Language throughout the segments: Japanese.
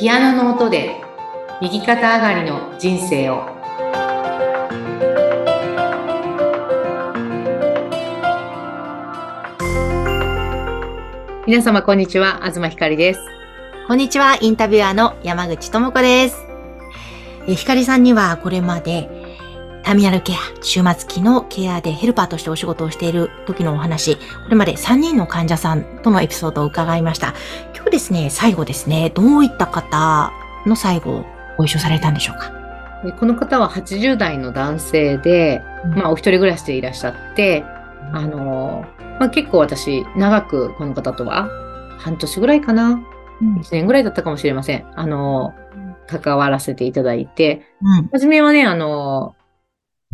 ピアノの音で右肩上がりの人生を。皆様こんにちは。東ひかりです。こんにちは、インタビュアーの山口智子です。ひかりさんにはこれまで、ターミナルケア、終末期のケアでヘルパーとしてお仕事をしている時のお話、これまで3人の患者さんとのエピソードを伺いました。今日ですね、最後ですね、どういった方の最後をご一緒されたんでしょうか？でこの方は80代の男性で、うんまあ、お一人暮らしでいらっしゃって、あの、まあ、結構私、長くこの方とは、半年ぐらいかな、うん1年ぐらいだったかもしれません。あの、関わらせていただいて、うん。初めはね、あの、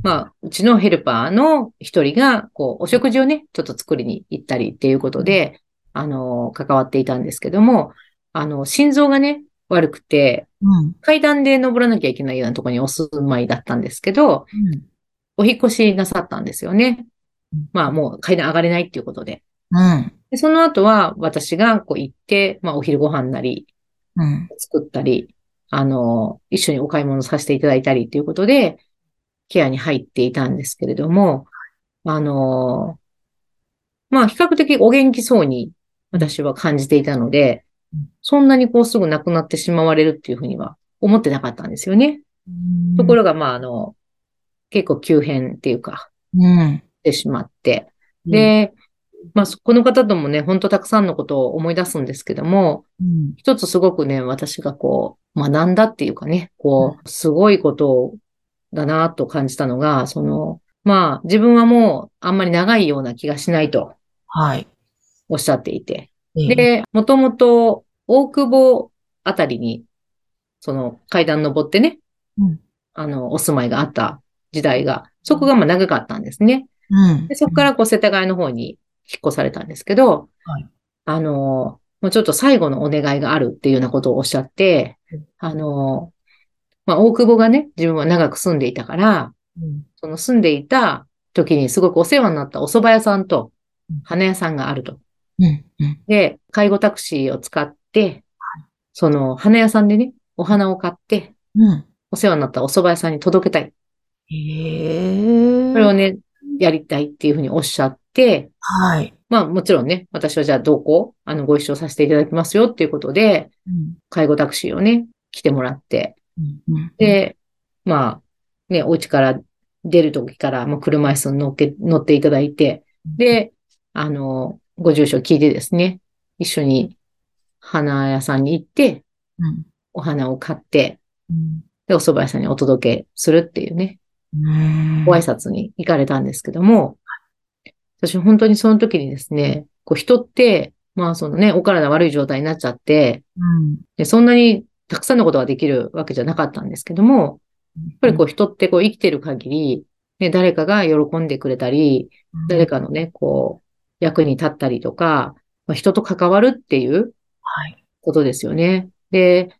まあ、うちのヘルパーの一人が、こう、お食事をね、ちょっと作りに行ったりっていうことで、あの、関わっていたんですけども、あの、心臓がね、悪くて、うん。階段で登らなきゃいけないようなところにお住まいだったんですけど、お引っ越しなさったんですよねうん。まあもう階段上がれないっていうことで。うん。でその後は私がこう行って、まあお昼ご飯なりうん。作ったり、あの、一緒にお買い物させていただいたりっていうことで、ケアに入っていたんですけれども、あの、まあ比較的お元気そうに私は感じていたのでうん、そんなにこうすぐ亡くなってしまわれるっていうふうには思ってなかったんですよね。ところが、まあ、あの、結構急変っていうか、うん。してしまって。で、まあ、この方ともね、ほんとたくさんのことを思い出すんですけども、うん、一つすごくね、私がこう、学んだっていうかね、こう、すごいことだなと感じたのが、その、まあ、自分はもうあんまり長いような気がしないとはい。おっしゃっていて。ええ、で、もともと大久保あたりに、その階段登ってね、うんあの、お住まいがあった時代が、そこがまあ長かったんですね。うん。でそこからこう世田谷の方に引っ越されたんですけど、はいあの、もうちょっと最後のお願いがあるっていうようなことをおっしゃってうん、あの、まあ、大久保がね、自分は長く住んでいたから、うん。その住んでいた時にすごくお世話になったお蕎麦屋さんとうん花屋さんがあると。うん。うん。で、介護タクシーを使って、その花屋さんでね、お花を買って、うん。お世話になったお蕎麦屋さんに届けたい。へえ。それをね、やりたいっていうふうにおっしゃって、はい。まあもちろんね、私はじゃあどこあの、ご一緒させていただきますよっていうことで、うん。介護タクシーをね、来てもらって、で、まあ、ね、お家から出る時から、もう車椅子に乗って、乗っていただいて、で、あの、ご住所聞いてですね、一緒に花屋さんに行って、うん。お花を買って、うん。で、お蕎麦屋さんにお届けするっていうね、うん。ご挨拶に行かれたんですけども、私本当にその時にですね、こう人って、まあそのね、お体悪い状態になっちゃって、うん。でそんなにたくさんのことができるわけじゃなかったんですけども、やっぱりこう人ってこう生きてる限り、ね、誰かが喜んでくれたり、うん、誰かのね、こう、役に立ったりとか、まあ、人と関わるっていうはい。ことですよね。で、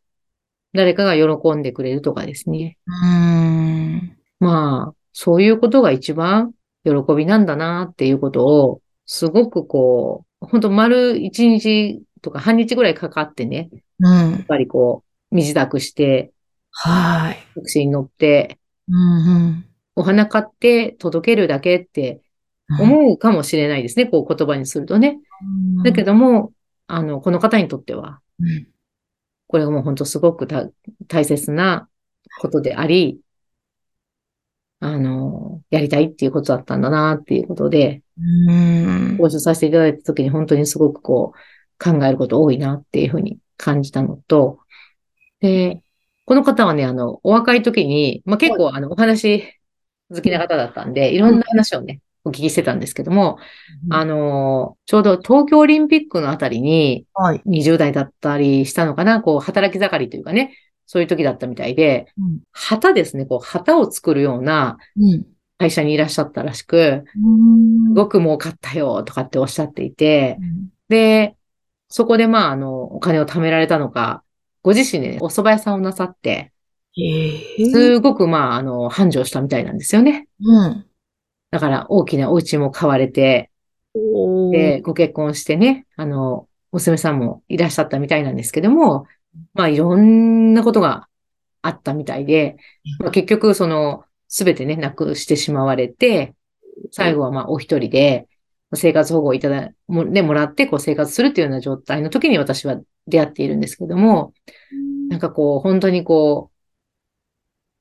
誰かが喜んでくれるとかですね。うん。まあ、そういうことが一番喜びなんだなっていうことを、すごくこう、本当丸一日とか半日ぐらいかかってね、うんやっ。ぱりこう、身支度して、はい。タクシーに乗って、うん。お花買って届けるだけってうん。思うかもしれないですね、こう言葉にするとね。だけど、ども、あの、この方にとっては、うん。これがもう本当すごくた大切なことであり、あの、やりたいっていうことだったんだなっていうことで、うん。ご一緒させていただいたときに本当にすごくこう考えること多いなっていうふうに感じたのと、で、この方はね、あの、お若い時に、まあ、結構あの、お話好きな方だったんで、いろんな話をね、お聞きしてたんですけども、あの、ちょうど東京オリンピックのあたりに、はい。20代だったりしたのかな、こう、働き盛りというかね、そういう時だったみたいで、うん。旗ですね、こう、旗を作るようなうん。会社にいらっしゃったらしく、うんすごく儲かったよ、とかっておっしゃっていて、で、そこでまあ、あの、お金を貯められたのか、ご自身でね、お蕎麦屋さんをなさって。すごくまあ、あの、繁盛したみたいなんですよね。うん。だから大きなお家も買われて、で、ご結婚してね、あの、娘さんもいらっしゃったみたいなんですけども、まあいろんなことがあったみたいで、まあ、結局その、すべてね、なくしてしまわれて、最後はまあお一人で、生活保護をいただ、も、ね、もらってこう生活するっていうような状態の時に私は出会っているんですけども、なんかこう、本当にこう、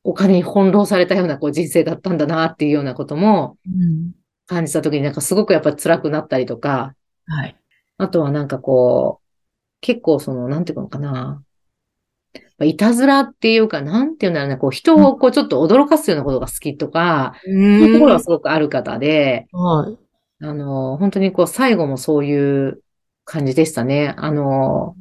お金に翻弄されたようなこう人生だったんだなっていうようなことも感じた時になんかすごくやっぱ辛くなったりとか、はい。あとはなんかこう、結構その、なんていうのかな。いたずらっていうか、なんていうんだろうね、こう人をこうちょっと驚かすようなことが好きとか、そういうところはすごくある方で、はい。あの、本当にこう最後もそういう感じでしたね。あの、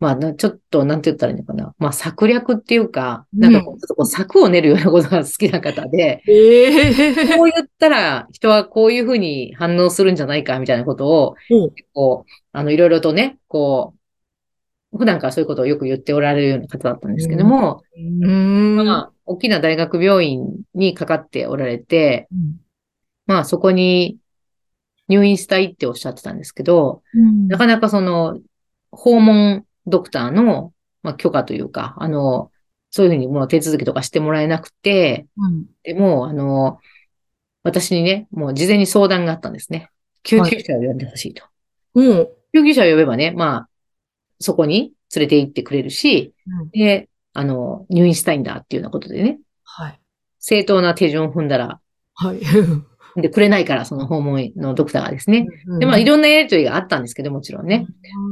まあ、なちょっと、なんて言ったらいいのかな。まあ、策略っていうか、なんかこう、ちょっとこう策を練るようなことが好きな方で、ええこう言ったら人はこういうふうに反応するんじゃないかみたいなことを、うんこう、あの、いろいろとね、こう、普段からそういうことをよく言っておられるような方だったんですけども、うん。まあ、大きな大学病院にかかっておられて、うんまあ、そこに入院したいっておっしゃってたんですけど、なかなかその、訪問ドクターの、まあ、許可というか、あの、そういうふうにもう手続きとかしてもらえなくて、うんでも、あの、私にね、もう事前に相談があったんですね。救急車を呼んでほしいと。うん。救急車を呼べばね、まあ、そこに連れて行ってくれるし、うんで、あの、入院したいんだっていうようなことでね、はい。正当な手順を踏んだら、はい。で、くれないから、その訪問のドクターがですね。で、まあ、いろんなやりとりがあったんですけど、もちろんね。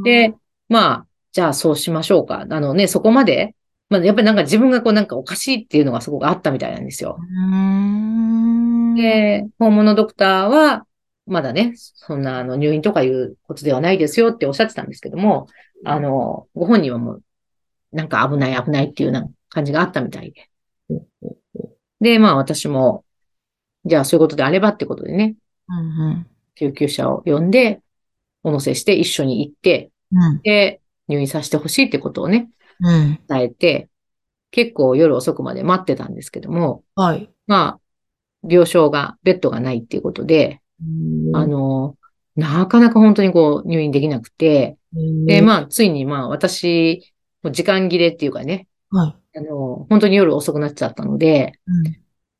で、まあ、じゃあそうしましょうか。あのね、そこまで、まあ、やっぱりなんか自分がこうなんかおかしいっていうのがすごくあったみたいなんですよ。うん。で、訪問のドクターは、まだね、そんなあの入院とかいうことではないですよっておっしゃってたんですけども、あの、ご本人はもう、なんか危ない危ないっていうような感じがあったみたいで。で、まあ私も、じゃあそういうことであればってことでね、うん。救急車を呼んで、お乗せして一緒に行って、うん。で、入院させてほしいってことをね、うん。伝えて、結構夜遅くまで待ってたんですけども、はい。まあ、病床が、ベッドがないっていうことで、あの、なかなか本当にこう入院できなくて、で、あ、まあ、ついにまあ、私、時間切れっていうかね、はい。あの、本当に夜遅くなっちゃったので、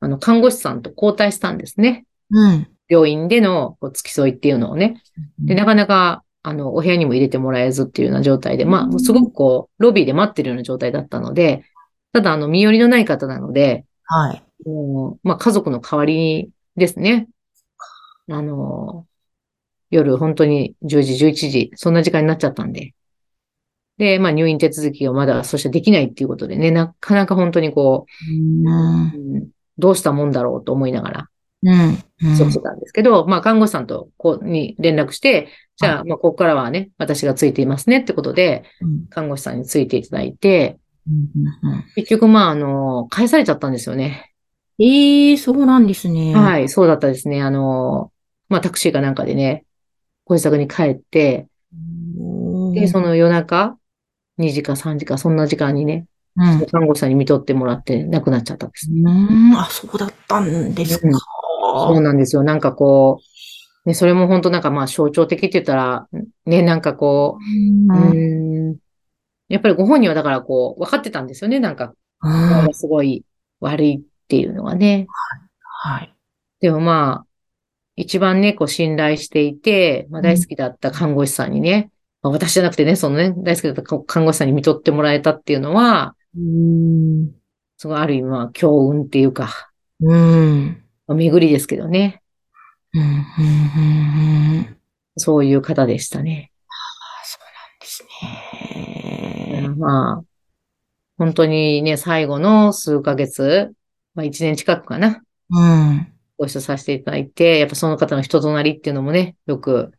あの、看護師さんと交代したんですね。うん。病院での付き添いっていうのをね。で、なかなか、あの、お部屋にも入れてもらえずっていうような状態で、まあ、すごくこう、ロビーで待ってるような状態だったので、ただ、あの、身寄りのない方なので、はい。もうまあ、家族の代わりですね。あの、夜本当に10時、11時、そんな時間になっちゃったんで。で、まあ、入院手続きがまだそしてできないっていうことでね、なかなか本当にこうん。う、うんどうしたもんだろうと思いながらうん。過ごしてたんですけど、まあ、看護師さんとこうに連絡して、じゃあ、まあ、ここからはね、私がついていますねってことで、うん。看護師さんについていただいて、うん。結局、まあ、あの、返されちゃったんですよね。ええ、そうなんですね。。はいい、そうだったですね。あの、まあ、タクシーかなんかでね、ご自宅に帰って、で、その夜中、2時か3時か、そんな時間にね、うん。看護師さんに見とってもらって亡くなっちゃったんです。うん。あ、そうだったんですか。そうなんですよ。なんかこう、ね、それも本当なんかまあ象徴的って言ったら、ね、なんかこう、ううん。ーん、やっぱりご本人はだからこう、分かってたんですよね。なんか、はすごい悪いっていうのがね。い。でもまあ、一番ね、こう信頼していて、まあ大好きだった看護師さんにね、まあ私じゃなくてね、そのね、大好きだった看護師さんに見とってもらえたっていうのは、うん。すごいある意味まあ強運っていうか、うん。まあ巡りですけどね。うん。うん。うん。そういう方でしたね。あ、そうなんですね。まあ、本当にね、最後の数ヶ月、まあ一年近くかな、うん。ご一緒させていただいて、やっぱその方の人となりっていうのもね、よく、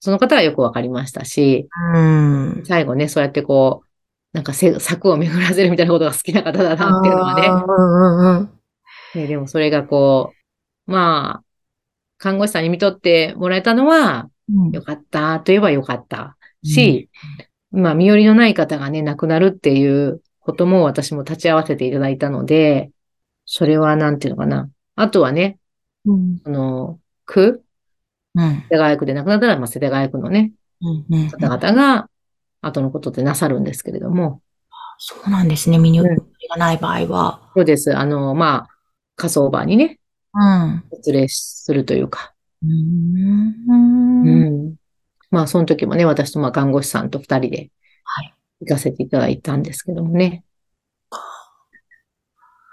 その方はよくわかりましたし、うん。最後ね、そうやってこう、なんかせ策を巡らせるみたいなことが好きな方だなっていうのはね、うん。うん。ねでもそれがこう、まあ、看護師さんに見とってもらえたのは、うん。よかったといえばよかったし、まあ、身寄りのない方がね、亡くなるっていうことも私も立ち会わせていただいたので、それはなんていうのかな。あとはね、うん。あの、区、うん。世田谷区で亡くなったら、まあ、世田谷区のね、うん。うん。方々が、後のことでなさるんですけれども。そうなんですね。身にうん覚えがない場合は。そうです。あの、まあ、火葬場にね、うん。お連れするというか。うーん。うん。まあ、その時もね、私とまあ看護師さんと二人ではい。行かせていただいたんですけどもね。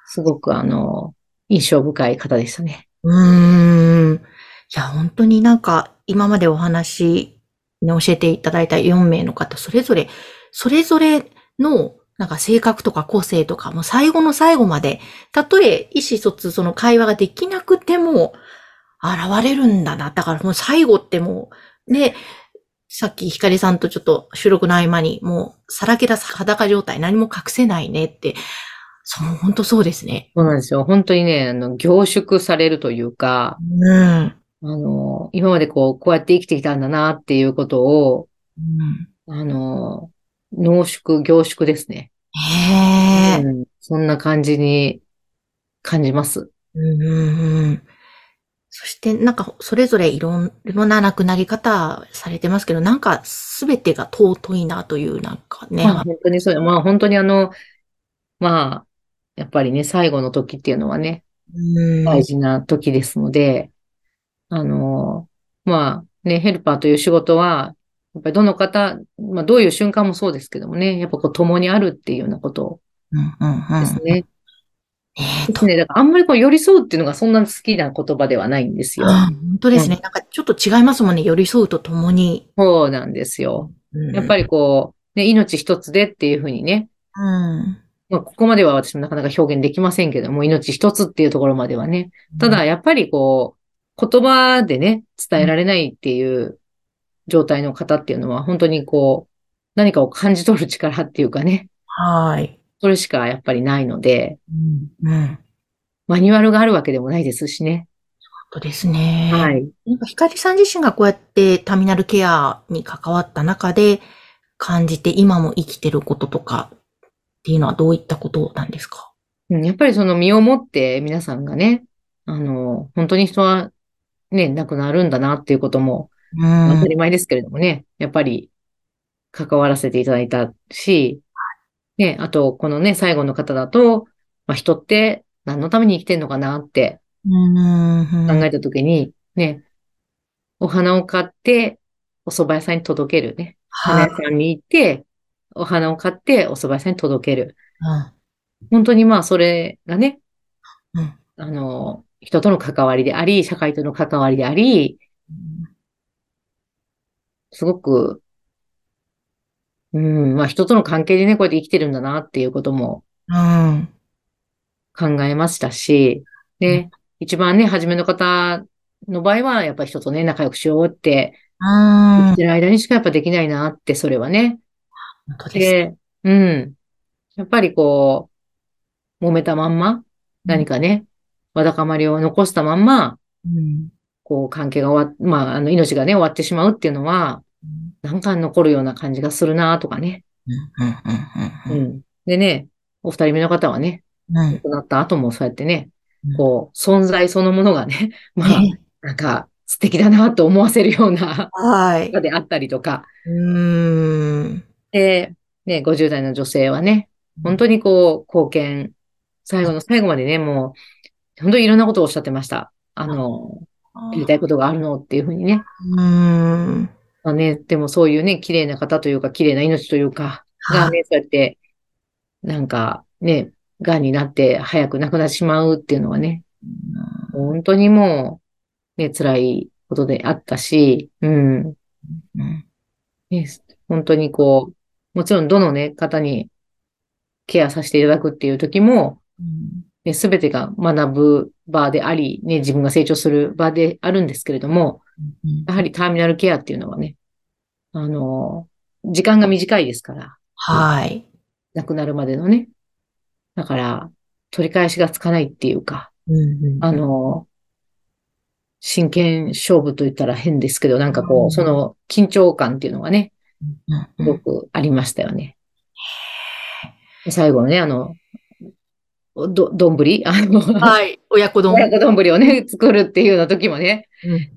すごくあの、印象深い方でしたね。うーん。いや、本当になんか、今までお話に教えていただいた4名の方、それぞれ、それぞれの、なんか性格とか個性とか、もう最後の最後まで、たとえ意思疎通、その会話ができなくても、現れるんだな。だからもう最後ってもう、ね、さっきひかりさんとちょっと収録の合間に、もうさらけ出す裸状態、何も隠せないねって、そう、本当そうですね。そうなんですよ。本当にね、あの、凝縮されるというか、うん。あの、今までこう、こうやって生きてきたんだなっていうことを、うんあの、濃縮、凝縮ですね。へえ。うん、そんな感じに感じます。うんうんうんそして、なんか、それぞれいろんな亡くなり方されてますけど、なんか、すべてが尊いなという、なんかね。まあ、本当にそう、まあ本当にあの、まあ、やっぱりね、最後の時っていうのはね、うん大事な時ですので、あの、まあね、ヘルパーという仕事は、やっぱりどの方、まあどういう瞬間もそうですけどもね、やっぱこう共にあるっていうようなことうんうんうんですね。ねえですね。だからあんまりこう寄り添うっていうのがそんな好きな言葉ではないんですよ。あ本当ですね。なんか、ちょっと違いますもんね。寄り添うとともに。そうなんですよ。やっぱり。りこう、ね、命一つでっていうふうにね、うん。まあ、ここまでは私もなかなか表現できませんけども、命一つっていうところまではね。ただ、やっぱりこう、言葉でね、伝えられないっていう状態の方っていうのは、本当にこう、何かを感じ取る力っていうかね、はい。それしかやっぱりないので、うん。うん。マニュアルがあるわけでもないですしね。そうですね。はい。なんか、ひかりさん自身がこうやってターミナルケアに関わった中で感じて今も生きてることとかっていうのはどういったことなんですか？うんやっぱりその身をもって皆さんがね、あの、本当に人はね、亡くなるんだなっていうこともうん。当たり前ですけれどもね、やっぱり関わらせていただいたし、ね、あと、このね、最後の方だと、まあ、人って何のために生きてんのかなってうん。考えたときに、ね、お花を買って、お蕎麦屋さんに届けるね。花はい屋。さんに行って、お花を買って、お蕎麦屋さんに届ける。うん本当にまあ、それがね、うんあの、人との関わりであり、社会との関わりであり、すごく、うん、まあ人との関係でね、こうやって生きてるんだなっていうこともうん。考えましたし、ね、一番ね、初めの方の場合は、やっぱり人とね、仲良くしようって、うん。本言ってる間にしかやっぱできないなって、それはね。当です。で、うん。やっぱりこう、揉めたまんま、何かね、わだかまりを残したまんま、うん。こう、関係が終わっ、まあ、あの、命がね、終わってしまうっていうのは、なんか残るような感じがするなとかね。でね、お二人目の方はね、うん。亡くなった後もそうやってねうん、こう、存在そのものがね、まあ、ねなんか素敵だなと思わせるようなはい方。であったりとか。うん。で、ね、50代の女性はね、本当にこう、貢献、最後の最後までね、もう、本当にいろんなことをおっしゃってました。あの、やりたいことがあるのっていうふうにね。うん。まあね、でもそういうね、綺麗な方というか、綺麗な命というか、がね、そうやって、なんかね、癌になって早く亡くなってしまうっていうのはね、本当にもう、ね、辛いことであったし、うん。うん。ね、本当にこう、もちろんどのね、方にケアさせていただくっていう時も、ね、すべてが学ぶ場であり、ね、自分が成長する場であるんですけれども、やはりターミナルケアっていうのはね、あの、時間が短いですから、はい。亡くなるまでのね。だから、取り返しがつかないっていうか、うん。あの、真剣勝負と言ったら変ですけど、なんかこうんう、その緊張感っていうのがね、うん、すごくありましたよね。最後のね、あの、ど、どんぶり？あの、はい。親子丼。親子どんぶりをね、作るっていうような時もね、うん。い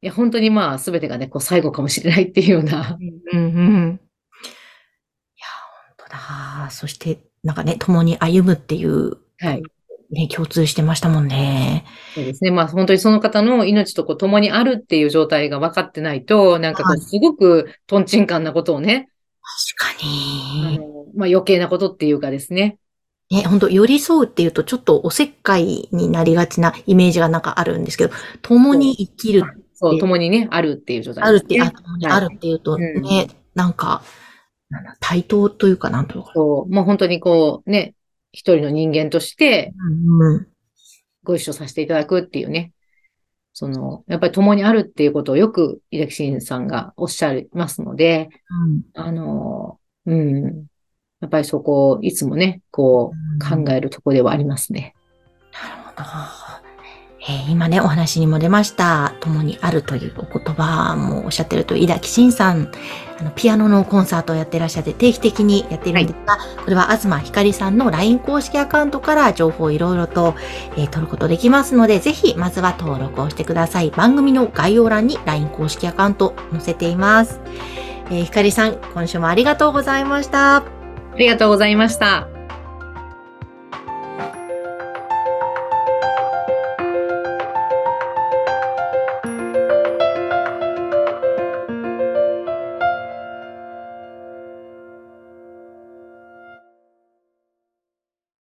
や、本当にまあ、すべてがね、こう、最後かもしれないっていうような、うん。うん。ああ、そして、なんかね、共に歩むっていう、はい。ね、共通してましたもんね。そうですね。まあ本当にその方の命とこう共にあるっていう状態が分かってないと、なんかこはいうすごくトンチンカンなことをね、確かあに。のまあ余計なことっていうかですね。ね、本当寄り添うっていうとちょっとおせっかいになりがちなイメージがなんかあるんですけど、共に生きる、そう、共にね、あるっていう状態。あるって、ああるっていうとうん。ね、なんか、なんだ対等というかなんというか。そう、もう本当にこうね、一人の人間としてご一緒させていただくっていうね。その、やっぱり共にあるっていうことをよく、井崎慎さんがおっしゃいますので、うん。あの、うん。やっぱりそこをいつもね、こう考えるとこではありますね。なるほど。えー今ね、お話にも出ました、共にあるというお言葉もおっしゃってると、井崎慎さん、あの、ピアノのコンサートをやってらっしゃって、定期的にやっているんですが、これは東ひかりさんの LINE 公式アカウントから情報をいろいろと、えー取ることできますので、ぜひ、まずは登録をしてください。番組の概要欄に LINE 公式アカウント載せています。えーひかりさん、今週もありがとうございました。ありがとうございました。